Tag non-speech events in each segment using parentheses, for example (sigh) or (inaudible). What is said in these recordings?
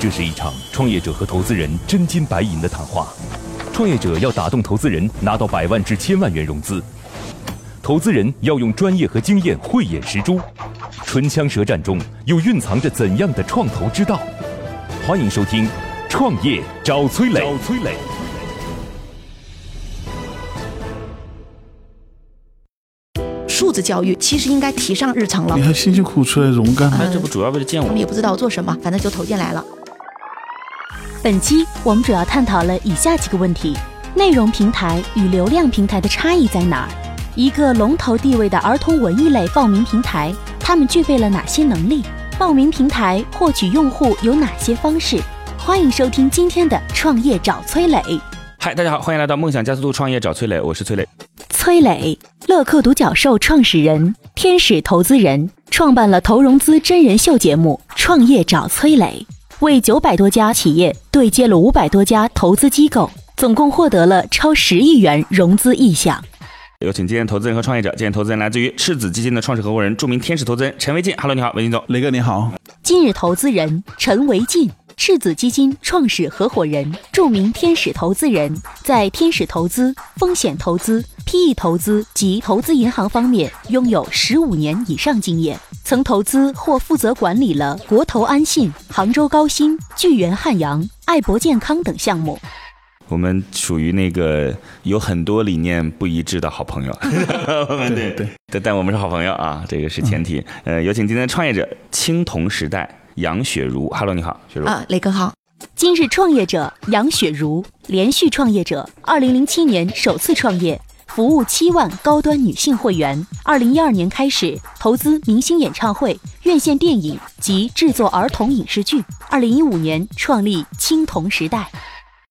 这是一场创业者和投资人真金白银的谈话。创业者要打动投资人，拿到百万至千万元融资；投资人要用专业和经验慧眼识珠。唇枪舌战中，又蕴藏着怎样的创投之道？欢迎收听《创业找崔磊》。找崔磊。数字教育其实应该提上日程了你。还辛辛苦苦出来荣干，那这不主要为了见我我们也不知道做什么，反正就投进来了。本期我们主要探讨了以下几个问题：内容平台与流量平台的差异在哪儿？一个龙头地位的儿童文艺类报名平台，他们具备了哪些能力？报名平台获取用户有哪些方式？欢迎收听今天的《创业找崔磊》。嗨，大家好，欢迎来到梦想加速度创业找崔磊，我是崔磊。崔磊，乐客独角兽创始人、天使投资人，创办了投融资真人秀节目《创业找崔磊》，为九百多家企业对接了五百多家投资机构，总共获得了超十亿元融资意向。有请今天投资人和创业者。今天投资人来自于赤子基金的创始合伙人、著名天使投资人陈维进。Hello，你好，维进总。雷哥你好，今日投资人陈维进，赤子基金创始合伙人，著名天使投资人，在天使投资、风险投资、PE 投资及投资银行方面拥有十五年以上经验，曾投资或负责管理了国投安信、杭州高新、聚源汉阳、爱博健康等项目。我们属于那个有很多理念不一致的好朋友。(laughs) 对对，但但我们是好朋友啊，这个是前提。呃，有请今天的创业者青铜时代杨雪茹。Hello，你好，雪茹。啊，雷哥好。今日创业者杨雪茹，连续创业者，二零零七年首次创业，服务七万高端女性会员。二零一二年开始投资明星演唱会、院线电影及制作儿童影视剧。二零一五年创立青铜时代。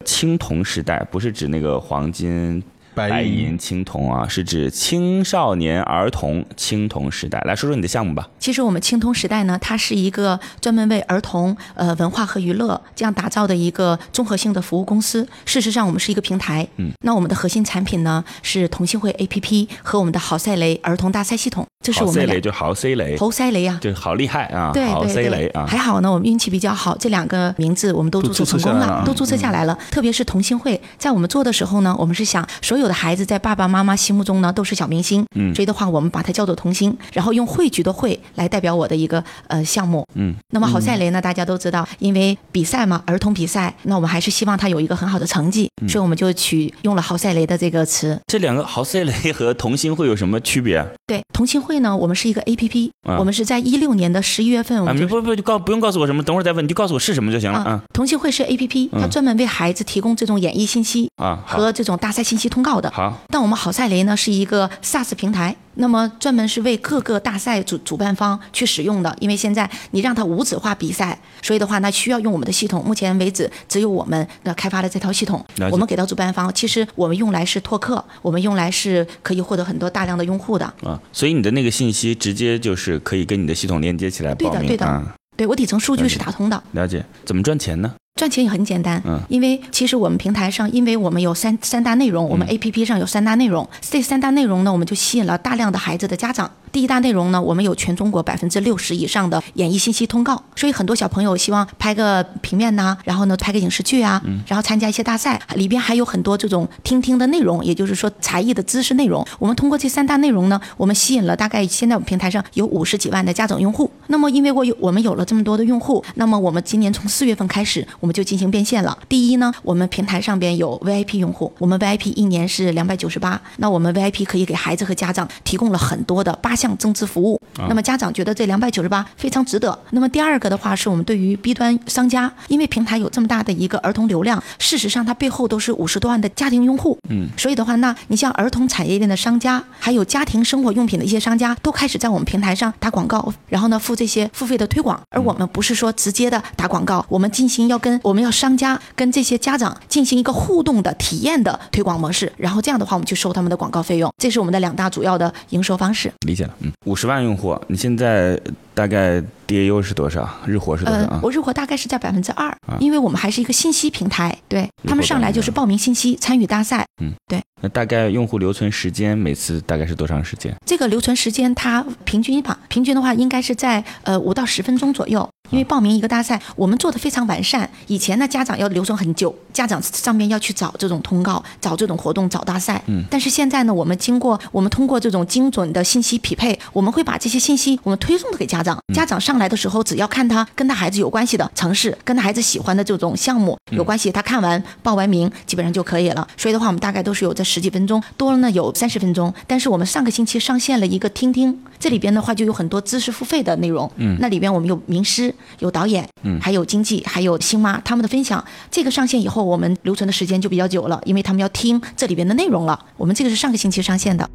青铜时代不是指那个黄金、白白银银、青铜啊，是指青少年儿童青铜时代。来说说你的项目吧。其实我们青铜时代呢，它是一个专门为儿童呃文化和娱乐这样打造的一个综合性的服务公司。事实上，我们是一个平台。嗯，那我们的核心产品呢是同心会 APP 和我们的好赛雷儿童大赛系统，这是好我们俩雷就好 C 雷，猴赛雷啊、就好厉害啊，对好对对雷啊。还好呢，我们运气比较好，这两个名字我们都都注册成功了啊都注册下来了。特别是同心会，在我们做的时候呢，我们是想所有的孩子在爸爸妈妈心目中呢都是小明星，嗯所以的话我们把它叫做童星，然后用汇聚的汇来代表我的一个呃项目。嗯，那么好赛雷呢，大家都知道，因为比赛嘛，儿童比赛，那我们还是希望他有一个很好的成绩，嗯所以我们就取用了好赛雷的这个词。这两个好赛雷和童星会有什么区别啊？对，童星会呢，我们是一个 A P P，、啊我们是在一六年的十一月份，我啊，们就你不不就告不用告诉我什么，等会儿再问，你就告诉我是什么就行了。啊嗯，同心会是 A P P，它嗯专门为孩子提供这种演艺信息啊，和这种大赛信息通告的。好，但我们好赛雷呢是一个 SaaS 平台，那么专门是为各个大赛主主办方去使用的。因为现在你让它无纸化比赛，所以的话，那需要用我们的系统。目前为止，只有我们的开发的这套系统，我们给到主办方。其实我们用来是拓客，我们用来是可以获得很多大量的用户的。啊，所以你的那个信息直接就是可以跟你的系统连接起来报名对的对的啊。对我底层数据是打通的。了解，怎么赚钱呢？赚钱也很简单，嗯因为其实我们平台上，因为我们有三三大内容，我们嗯 A P P 上有三大内容，这三大内容呢，我们就吸引了大量的孩子的家长。第一大内容呢，我们有全中国百分之六十以上的演艺信息通告，所以很多小朋友希望拍个平面呐、然后呢拍个影视剧啊，然后参加一些大赛，里边还有很多这种听听的内容，也就是说才艺的知识内容。我们通过这三大内容呢，我们吸引了大概现在我们平台上有五十几万的家长用户。那么因为我有我们有了这么多的用户，那么我们今年从四月份开始，我们就进行变现了。第一呢，我们平台上边有 VIP 用户，我们 VIP 一年是两百九十八，那我们 VIP 可以给孩子和家长提供了很多的八项增值服务。那么家长觉得这两百九十八非常值得。那么第二个的话，是我们对于 B 端商家，因为平台有这么大的一个儿童流量，事实上它背后都是五十多万的家庭用户。嗯，所以的话，那你像儿童产业链的商家，还有家庭生活用品的一些商家，都开始在我们平台上打广告，然后呢付这些付费的推广。而我们不是说直接的打广告，我们进行要跟我们要商家跟这些家长进行一个互动的体验的推广模式，然后这样的话，我们去收他们的广告费用，这是我们的两大主要的营收方式。理解了，嗯，五十万用户，你现在大概 DAU 是多少？日活是多少啊，？呃我日活大概是在百分之二，因为我们还是一个信息平台，对他们上来就是报名信息，参与大赛。嗯，对那大概用户留存时间每次大概是多长时间？这个留存时间它平均吧，平均的话应该是在呃五到十分钟左右。因为报名一个大赛，我们做的非常完善。以前呢，家长要流程很久，家长上面要去找这种通告、找这种活动、找大赛。嗯。但是现在呢，我们经过我们通过这种精准的信息匹配，我们会把这些信息我们推送给家长。家长上来的时候，只要看他跟他孩子有关系的城市，跟他孩子喜欢的这种项目有关系，他看完报完名基本上就可以了。所以的话，我们大概都是有这十几分钟，多了呢有三十分钟。但是我们上个星期上线了一个听听，这里边的话就有很多知识付费的内容。嗯。那里边我们有名师，有导演，嗯，还有经济，还有星妈他们的分享。这个上线以后，我们留存的时间就比较久了，因为他们要听这里边的内容了。我们这个是上个星期上线的。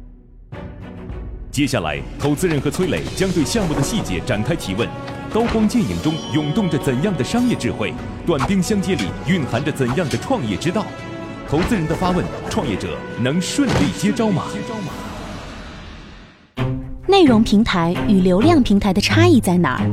接下来，投资人和崔磊将对项目的细节展开提问。刀光剑影中涌动着怎样的商业智慧？短兵相接里蕴含着怎样的创业之道？投资人的发问，创业者能顺利接招吗？内容平台与流量平台的差异在哪儿？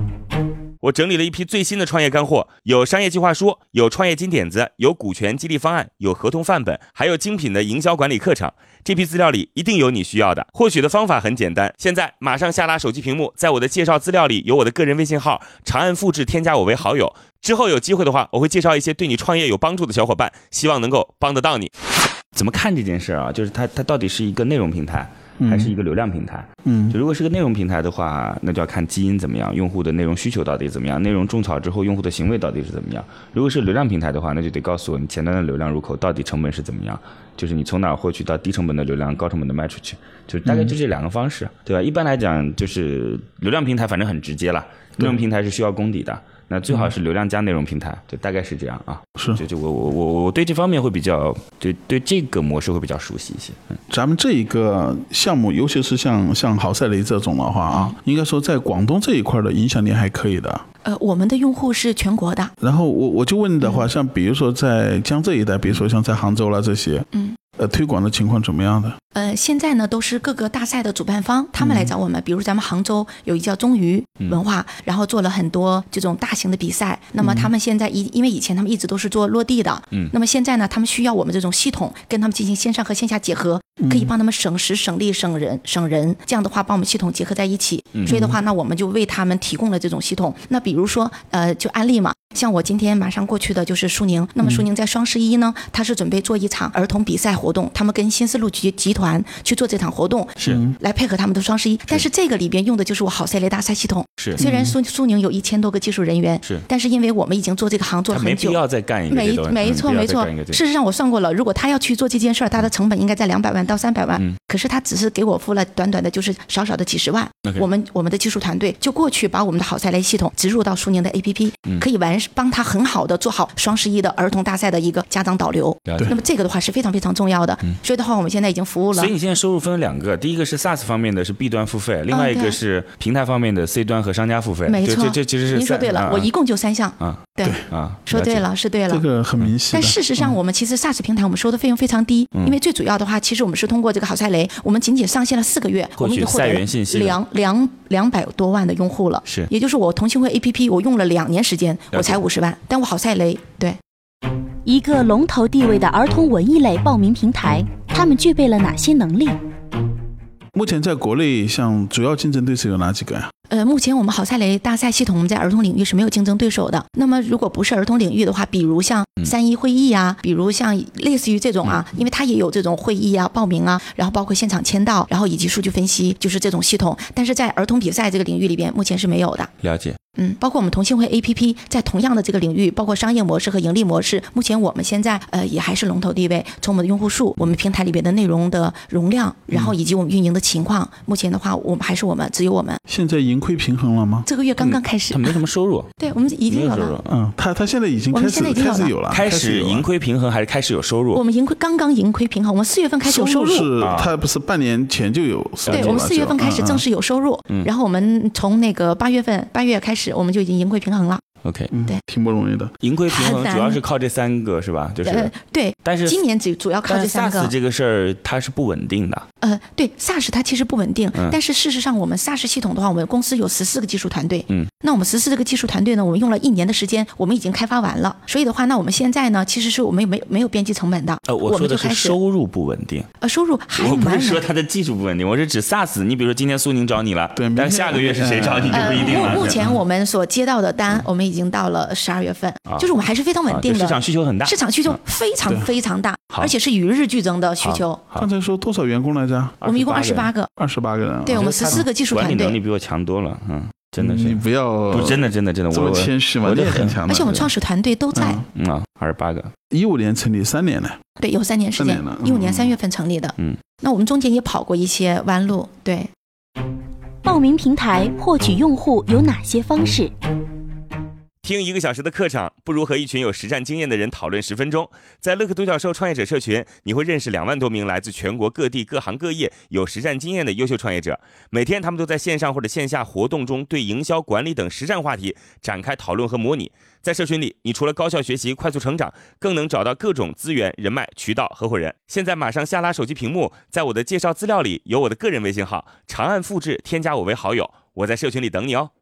我整理了一批最新的创业干货，有商业计划书，有创业金点子，有股权激励方案，有合同范本，还有精品的营销管理课程。这批资料里一定有你需要的。获取的方法很简单，现在马上下拉手机屏幕，在我的介绍资料里有我的个人微信号，长按复制添加我为好友。之后有机会的话，我会介绍一些对你创业有帮助的小伙伴，希望能够帮得到你。怎么看这件事啊？就是它它到底是一个内容平台？还是一个流量平台，嗯，就如果是个内容平台的话，那就要看基因怎么样，用户的内容需求到底怎么样，内容种草之后用户的行为到底是怎么样。如果是流量平台的话，那就得告诉我你前端的流量入口到底成本是怎么样，就是你从哪获取到低成本的流量，高成本的卖出去，就大概就这两个方式，对吧？一般来讲，就是流量平台反正很直接了，内容平台是需要功底的。那最好是流量加内容平台，就大概是这样啊。是，就就我我我我对这方面会比较对对这个模式会比较熟悉一些。嗯，咱们这一个项目，尤其是像像好赛雷这种的话啊，应该说在广东这一块的影响力还可以的。呃，我们的用户是全国的。然后我我就问的话，像比如说在江浙一带，比如说像在杭州啦这些，嗯。呃，推广的情况怎么样的？呃，现在呢，都是各个大赛的主办方，他们来找我们。比如咱们杭州有一叫中娱文化，然后做了很多这种大型的比赛。那么他们现在一，因为以前他们一直都是做落地的，嗯，那么现在呢，他们需要我们这种系统跟他们进行线上和线下结合，可以帮他们省时、省力、省人、省人。这样的话，把我们系统结合在一起。所以的话，那我们就为他们提供了这种系统。那比如说，呃，就安利嘛。像我今天马上过去的就是苏宁，那么苏宁在双十一呢，他是准备做一场儿童比赛活动，他们跟新丝路集集团去做这场活动，是。来配合他们的双十一。但是这个里边用的就是我好赛雷大赛系统，是。虽然苏苏宁有一千多个技术人员，是，但是因为我们已经做这个行做了很久，没必要再干一个，没没错没错。事实上我算过了，如果他要去做这件事儿，他的成本应该在两百万到三百万，可是他只是给我付了短短的就是少少的几十万。我们我们的技术团队就过去把我们的好赛雷系统植入到苏宁的 APP，可以完帮他很好。的，做好双十一的儿童大赛的一个家长导流，那么这个的话是非常非常重要的。所以的话，我们现在已经服务了。所以你现在收入分两个，第一个是 SaaS 方面的是 B 端付费，另外一个是平台方面的 C 端和商家付费。没错，这其实是您说对了，我一共就三项。啊，对啊，说对了，是对了。这个很明显。但事实上，我们其实 SaaS 平台我们收的费用非常低，因为最主要的话，其实我们是通过这个好赛雷，我们仅仅上线了四个月，我们就获得两两两百多万的用户了。是，也就是我同心会 APP，我用了两年时间，我才五十万，但我好赛雷对。一个龙头地位的儿童文艺类报名平台，他们具备了哪些能力？目前在国内，像主要竞争对手有哪几个呀？呃，目前我们好赛雷大赛系统，我们在儿童领域是没有竞争对手的。那么，如果不是儿童领域的话，比如像三一会议啊，比如像类似于这种啊，因为它也有这种会议啊、报名啊，然后包括现场签到，然后以及数据分析，就是这种系统。但是在儿童比赛这个领域里边，目前是没有的。了解。嗯，包括我们同心会 APP 在同样的这个领域，包括商业模式和盈利模式，目前我们现在呃也还是龙头地位。从我们的用户数、我们平台里边的内容的容量，然后以及我们运营的情况，目前的话，我们还是我们只有我们。现在盈亏平衡了吗？这个月刚刚开始。他没什么收入。(laughs) 对，我们已经有了。嗯，他他现在已经开始开始有了。开始盈亏平衡还是开始有收入？我们盈亏刚刚盈亏平衡，我们四月份开始有收入。是，他不是半年前就有。对，我们四月份开始正式有收入，然后我们从那个八月份八月开始，我们就已经盈亏。平衡了，OK，对挺不容易的。盈亏平衡主要是靠这三个是吧？就是，呃，对，但是今年主主要靠这三个 SaaS 个。这个事儿它是不稳定的，呃，对，SaaS 它其实不稳定，嗯但是事实上，我们 SaaS 系统的话，我们公司有十四个技术团队。嗯，那我们十四个技术团队呢，我们用了一年的时间，我们已经开发完了。所以的话，那我们现在呢，其实是我们没没有边际成本的。呃，我说的是收入不稳定，呃收入还我不。是说它的技术不稳定，我是指 SaaS。你比如说今天苏宁找你了，对但下个月是谁找你就不一定了。呃目目前我们所接到的单，我们已经到了十二月份，就是我们还是非常稳定的。啊市场需求很大市场需求非常非常大，而且是与日俱增的需求。刚才说多少员工来着？我们一共二十八个，二十八个人啊。对我们十四个技术团队管理能力。比我强多了，嗯，真的是你，不要不真的真的真的，这么我谦虚嘛，我也很强。而且我们创始团队都在，嗯啊，二十八个，一五年成立三年了，对，有三年时间一五年三月份成立的。嗯，那我们中间也跑过一些弯路，对。报名平台获取用户有哪些方式？听一个小时的课程，不如和一群有实战经验的人讨论十分钟。在乐克独角兽创业者社群，你会认识两万多名来自全国各地各行各业有实战经验的优秀创业者。每天，他们都在线上或者线下活动中对营销管理等实战话题展开讨论和模拟。在社群里，你除了高效学习、快速成长，更能找到各种资源、人脉、渠道、合伙人。现在马上下拉手机屏幕，在我的介绍资料里有我的个人微信号，长按复制，添加我为好友。我在社群里等你哦。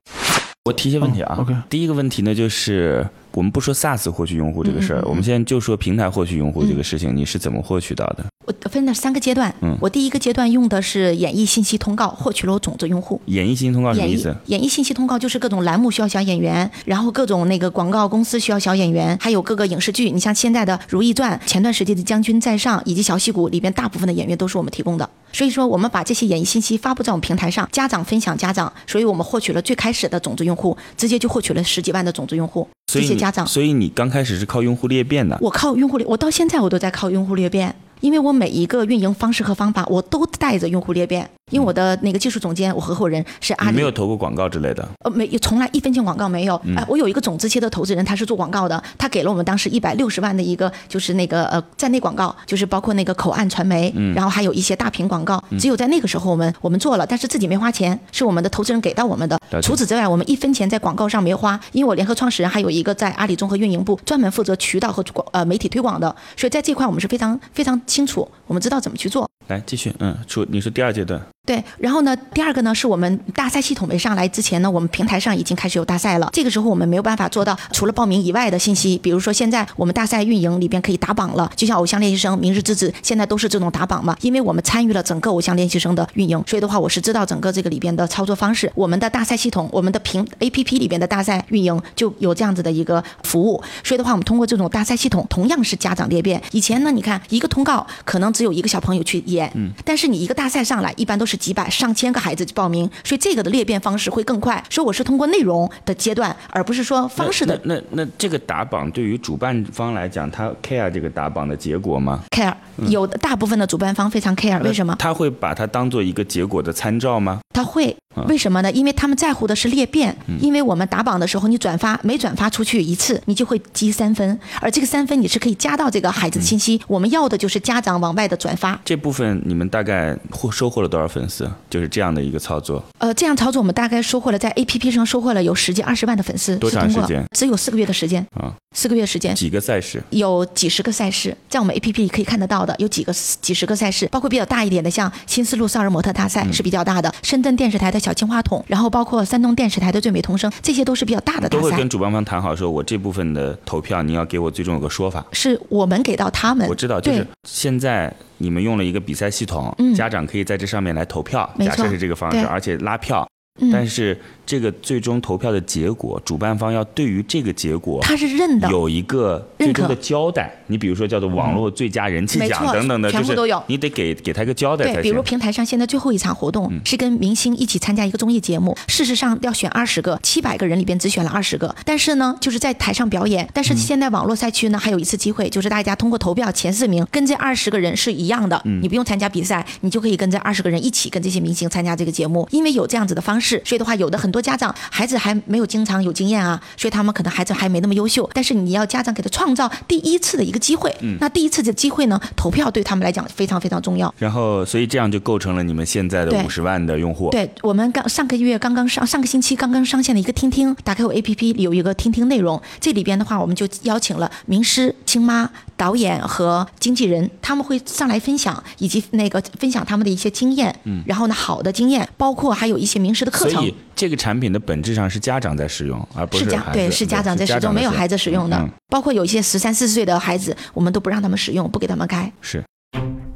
我提一些问题啊。第一个问题呢，就是我们不说 SaaS 获取用户这个事儿，嗯嗯嗯我们现在就说平台获取用户这个事情，你是怎么获取到的？我分了三个阶段，嗯我第一个阶段用的是演绎信息通告，获取了我种子用户。演绎信息通告什么意思？演绎信息通告就是各种栏目需要小演员，然后各种那个广告公司需要小演员，还有各个影视剧。你像现在的《如懿传》，前段时间的《将军在上》，以及《小戏骨》里边大部分的演员都是我们提供的。所以说，我们把这些演绎信息发布在我们平台上，家长分享家长，所以我们获取了最开始的种子用户，直接就获取了十几万的种子用户。所以家长，所以你刚开始是靠用户裂变的，我靠用户裂，我到现在我都在靠用户裂变，因为我每一个运营方式和方法，我都带着用户裂变。因为我的那个技术总监，我合伙人是阿里，没有投过广告之类的。呃，没，从来一分钱广告没有。嗯哎、我有一个种子期的投资人，他是做广告的，他给了我们当时一百六十万的一个，就是那个呃站内广告，就是包括那个口岸传媒，嗯然后还有一些大屏广告。只有在那个时候我们我们做了，但是自己没花钱，是我们的投资人给到我们的除此之外，我们一分钱在广告上没花，因为我联合创始人还有一个在阿里综合运营部专门负责渠道和广呃媒体推广的，所以在这块我们是非常非常清楚，我们知道怎么去做。来继续，嗯，出你是第二阶段，对，然后呢，第二个呢，是我们大赛系统没上来之前呢，我们平台上已经开始有大赛了。这个时候我们没有办法做到除了报名以外的信息，比如说现在我们大赛运营里边可以打榜了，就像偶像练习生、明日之子，现在都是这种打榜嘛。因为我们参与了整个偶像练习生的运营，所以的话，我是知道整个这个里边的操作方式。我们的大赛系统，我们的平 A P P 里边的大赛运营就有这样子的一个服务。所以的话，我们通过这种大赛系统，同样是家长裂变。以前呢，你看一个通告可能只有一个小朋友去演，嗯，但是你一个大赛上来，一般都是几百、上千个孩子报名，所以这个的裂变方式会更快。所以我是通过内容的阶段，而不是说方式的那那这个打榜对于主办方来讲，他 care 这个打榜的结果吗？care。有的大部分的主办方非常 care，为什么？他会把它当做一个结果的参照吗？他会嗯为什么呢？因为他们在乎的是裂变，因为我们打榜的时候，你转发每转发出去一次，你就会积三分，而这个三分你是可以加到这个孩子的信息。嗯我们要的就是家长往外的转发。这部分你们大概获收获了多少粉丝？就是这样的一个操作，呃，这样操作我们大概收获了在 APP 上收获了有十几二十万的粉丝，多长时间只有四个月的时间啊，四个月时间。几个赛事？有几十个赛事，在我们 APP 里可以看得到的，有几个几十个赛事，包括比较大一点的，像新丝路少儿模特大赛嗯是比较大的，深圳电视台的小青花筒，然后包括山东电视台的最美童声，这些都是比较大的大赛都会跟，主办方谈好，说我这部分的投票你要给我最终有个说法。是我们给到他们。我知道，就是现在你们用了一个比赛系统，嗯家长可以在这上面来投票，假设是这个方式，而且拉票。嗯但是这个最终投票的结果，主办方要对于这个结果他是认的，有一个最终的交代。你比如说叫做网络最佳人气奖等等的，全部都有你得给给他一个交代才对，行。比如平台上现在最后一场活动嗯是跟明星一起参加一个综艺节目，事实上要选二十个，七百个人里边只选了二十个，但是呢，就是在台上表演。但嗯是现在网络赛区呢，还有一次机会，就是大家通过投票前四名跟这二十个人是一样的，嗯你不用参加比赛，你就可以跟这二十个人一起跟这些明星参加这个节目，因为有这样子的方式。式。所以的话，有的很多家长孩子还没有经常有经验啊，所以他们可能孩子还没那么优秀。但是你要家长给他创造第一次的一个机会，那第一次的机会呢，投票对他们来讲非常非常重要。然后，所以这样就构成了你们现在的对五十万的用户。对我们刚上个月刚刚上上个星期刚刚上线的一个听听，打开我 APP 里有一个听听内容，这里边的话我们就邀请了名师、亲妈、导演和经纪人，他们会上来分享，以及那个分享他们的一些经验，嗯，然后呢好的经验，包括还有一些名师的课程所以。这个产品的本质上是家长在使用，而不是家。对是家长在使用，没有孩子使用的，嗯包括有一些十三四岁的孩子，我们都不让他们使用，不给他们开。是。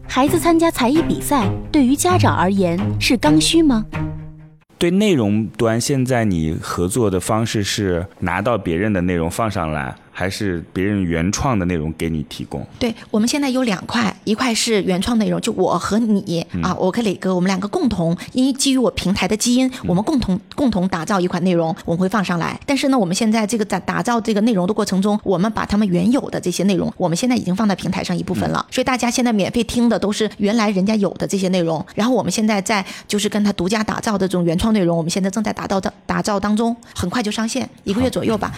孩子参加才艺比赛，对于家长而言是刚需吗？对内容端，现在你合作的方式是拿到别人的内容放上来，还是别人原创的内容给你提供？对我们现在有两块，一块是原创内容，就我和你、啊，我和磊哥，我们两个共同，因为基于我平台的基因，我们共同共同打造一款内容，我们会放上来。但是呢，我们现在这个在打造这个内容的过程中，我们把他们原有的这些内容，我们现在已经放在平台上一部分了，所以大家现在免费听的都是原来人家有的这些内容，然后我们现在在就是跟他独家打造的这种原创内容，我们现在正在打造的打造当中，很快就上线，一个月左右吧。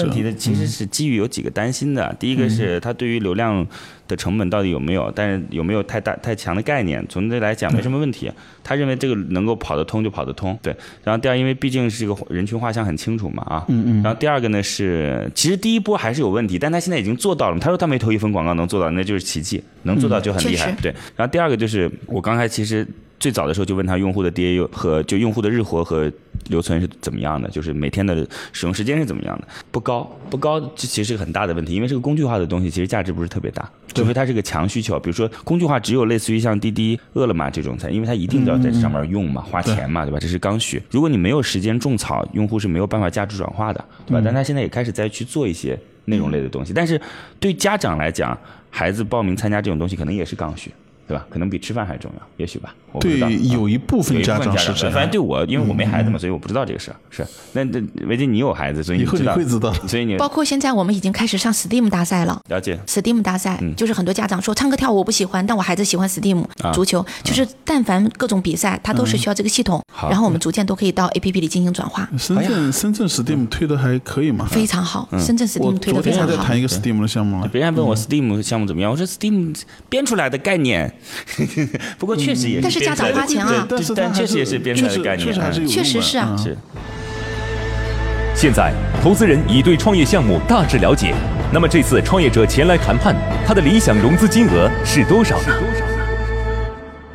问题的其实是基于有几个担心的，第一个是它对于流量的成本到底有没有，但是有没有太大太强的概念，总的来讲没什么问题。他认为这个能够跑得通就跑得通，对。然后第二，因为毕竟是这个人群画像很清楚嘛，啊，嗯嗯。然后第二个呢是，其实第一波还是有问题，但他现在已经做到了。他说他没投一分广告能做到，那就是奇迹，能做到就很厉害对。然后第二个就是我刚才其实。最早的时候就问他用户的 DAU 和就用户的日活和留存是怎么样的，就是每天的使用时间是怎么样的，不高不高，这其实是个很大的问题，因为这个工具化的东西其实价值不是特别大，除非它是个强需求，比如说工具化只有类似于像滴滴、饿了么这种才，因为它一定要在上面用嘛，花钱嘛，对吧？这是刚需。如果你没有时间种草，用户是没有办法价值转化的，对吧？但他现在也开始在去做一些内容类的东西，但是对家长来讲，孩子报名参加这种东西可能也是刚需。对吧？可能比吃饭还重要，也许吧。我不知道对，有一部分家长是这样。反正对我，因为我没孩子嘛，所以我不知道这个事儿。是，那那维金你有孩子，所以以后知道，你会知道所以你包括现在我们已经开始上 Steam 大赛了。了解。Steam 大赛、嗯就是很多家长说唱歌跳舞我不喜欢，但我孩子喜欢 Steam、啊足球，就是但凡各种比赛，它都是需要这个系统，好然后我们逐渐都可以到 APP 里进行转化，深圳深圳 Steam 推的还可以吗？非常好。深圳 Steam 推的非常好。还在谈一个 Steam 的项目呢。别人问我 Steam 项目怎么样，我说 Steam 编出来的概念，(laughs) 不过确实也是但是家长花钱啊对但是但确实也是编出来的概念，确实还是有用的确实是啊嗯是。现在，投资人已对创业项目大致了解。那么这次创业者前来谈判，他的理想融资金额是多少呢？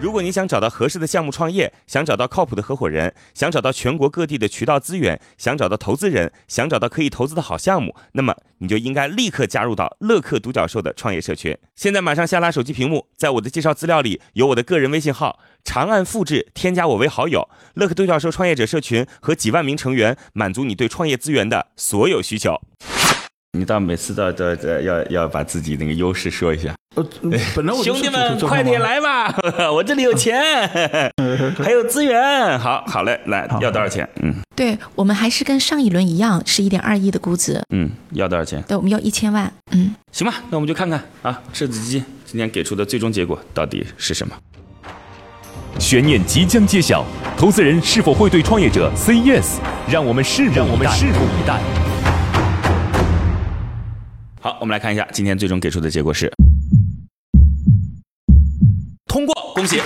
如果你想找到合适的项目创业，想找到靠谱的合伙人，想找到全国各地的渠道资源，想找到投资人，想找到可以投资的好项目，那么你就应该立刻加入到乐客独角兽的创业社群。现在马上下拉手机屏幕，在我的介绍资料里有我的个人微信号，长按复制，添加我为好友。乐客独角兽创业者社群和几万名成员，满足你对创业资源的所有需求。你到每次到到到要要把自己那个优势说一下。呃，(laughs) 本来我兄弟们，快！点来吧！(laughs) 我这里有钱，(laughs) 还有资源。好，好嘞，来要多少钱？嗯对我们还是跟上一轮一样，是一点二亿的估值，嗯，要多少钱？对，我们要一千万。嗯，行吧，那我们就看看啊，赤子基金今天给出的最终结果到底是什么？悬念即将揭晓，投资人是否会对创业者 say yes？让我们拭目让我们拭目以待。好，我们来看一下今天最终给出的结果是通过，恭喜！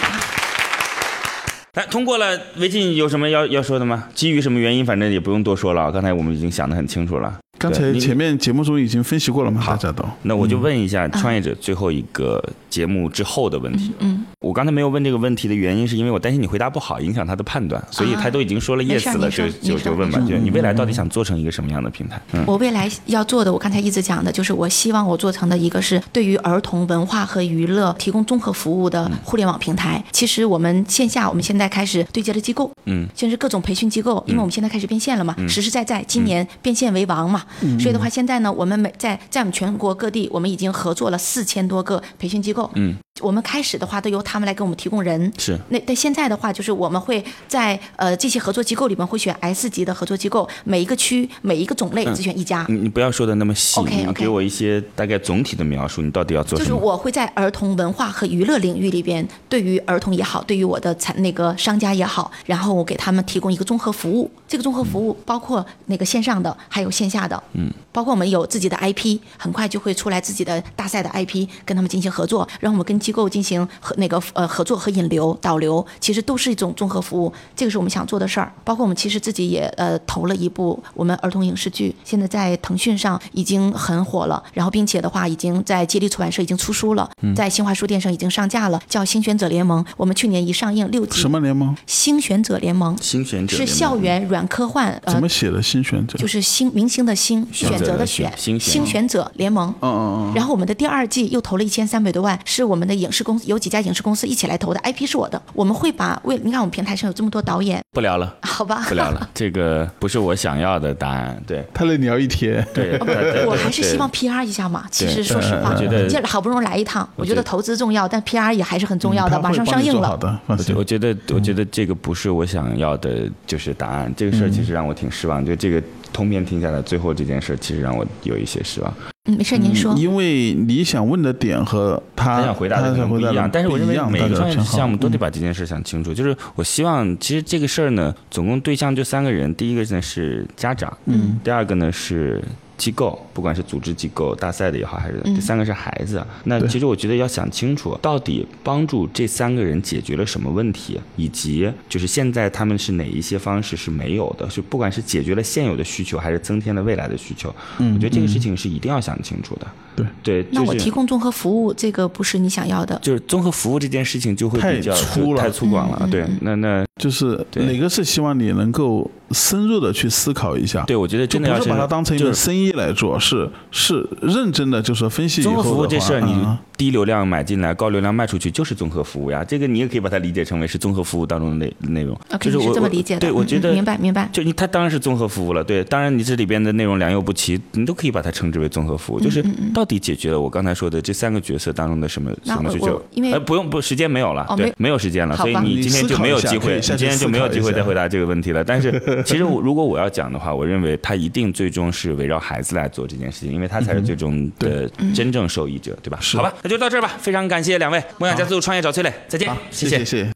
来，通过了。微信有什么要要说的吗？基于什么原因？反正也不用多说了，刚才我们已经想得很清楚了。刚才你前面节目中已经分析过了嘛，大家都。那我就问一下创业者最后一个节目之后的问题。嗯，我刚才没有问这个问题的原因，是因为我担心你回答不好，影响他的判断，所以他都已经说了 yes 了，就就就问吧，你就你未来到底想做成一个什么样的平台？嗯，我未来要做的，我刚才一直讲的，就是我希望我做成的一个是对于儿童文化和娱乐提供综合服务的互联网平台。其实我们线下我们现在开始对接的机构，嗯，现在是各种培训机构，因为我们现在开始变现了嘛，实实在在，今年变现为王嘛，所以的话，现在呢，我们每在在我们全国各地，我们已经合作了四千多个培训机构，嗯，我们开始的话都由他们来给我们提供人。是那但现在的话，就是我们会在呃这些合作机构里面会选 S 级的合作机构，每一个区每一个种类只选一家。你你不要说的那么细你给我一些大概总体的描述，你到底要做什么就是？我会在儿童文化和娱乐领域里边，对于儿童也好，对于我的产那个商家也好，然后我给他们提供一个综合服务。这个综合服务包括那个线上的，还有线下的，嗯，包括我们有自己的 IP，很快就会出来自己的大赛的 IP，跟他们进行合作，然后我们跟机构进行和那个呃合作和引流导流，其实都是一种综合服务。这个是我们想做的事儿。包括我们其实自己也呃投了一部我们儿童影视剧，现在在腾讯上已经很火了，然后并且的话已经在接力出版社已经出书了，在新华书店上已经上架了，叫《星选者联盟》。我们去年一上映六集。什么联盟？星选者联盟星选者是校园软科幻，呃怎么，写的？新选者？就是星明星的星，选择的选，星选星选者联盟。嗯嗯嗯。然后我们的第二季又投了一千三百多万，是我们的影视公司有几家影视公司一起来投的，IP 是我的。我们会把为你看我们平台上有这么多导演，不聊了，好吧？不聊了，(laughs) 这个不是我想要的答案。对他来聊一天。对，对对我还是希望 PR 一下嘛。其实说实话，我觉得这好不容易来一趟，我觉得投资重要，但 PR 也还是很重要的。马上上映了，好的，我觉。我觉得，我觉得这个不是我想要的，就是答案。这个事儿其实让我挺失望，就这个通篇听下来，最后这件事儿其实让我有一些失望。嗯，没事，您说。因为你想问的点和他他想回答的可能不一样，但是我认为不一样每个项目都得嗯把这件事想清楚。就是我希望，其实这个事儿呢，总共对象就三个人，第一个呢是家长，嗯，第二个呢是。机构，不管是组织机构、大赛的也好，还是嗯第三个是孩子。那其实我觉得要想清楚，到底帮助这三个人解决了什么问题，以及就是现在他们是哪一些方式是没有的，是不管是解决了现有的需求，还是增添了未来的需求。嗯我觉得这个事情是一定要想清楚的。对对，那我提供综合服务，这个不是你想要的。就是综合服务这件事情就会比较粗了太粗犷了。对那那就是哪个是希望你能够深入的去思考一下。对我觉得就不是真的要是把它当成一就是门生意来做，是是认真的，就是分析以综合后服务这事儿，你嗯低流量买进来，高流量卖出去，就是综合服务呀。这个你也可以把它理解成为是综合服务当中的内内容。就是我是这么理解的。对，我觉得明白明白。就你它当然是综合服务了，对，当然你这里边的内容良莠不齐，你都可以把它称之为综合服务，就是到底解决了我刚才说的这三个角色当中的什么什么需求？因为呃不用不时间没有了，对哦没，有时间了，所以你你今天就没有机会，今天就没有机会再回答这个问题了。但是 (laughs) 其实我如果我要讲的话，我认为他一定最终是围绕孩子来做这件事情，因为他才是最终的真正受益者，对吧？是好吧，那就到这儿吧。非常感谢两位，梦想加速度创业找崔磊，再见好，，谢谢谢。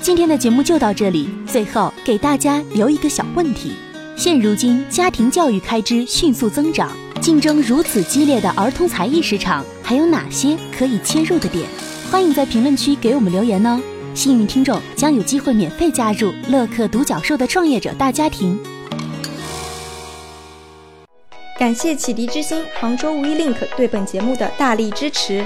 今天的节目就到这里，最后给大家留一个小问题：现如今家庭教育开支迅速增长，竞争如此激烈的儿童才艺市场，还有哪些可以切入的点？欢迎在评论区给我们留言哦。幸运听众将有机会免费加入乐客独角兽的创业者大家庭。感谢启迪之星、杭州无一 link 对本节目的大力支持。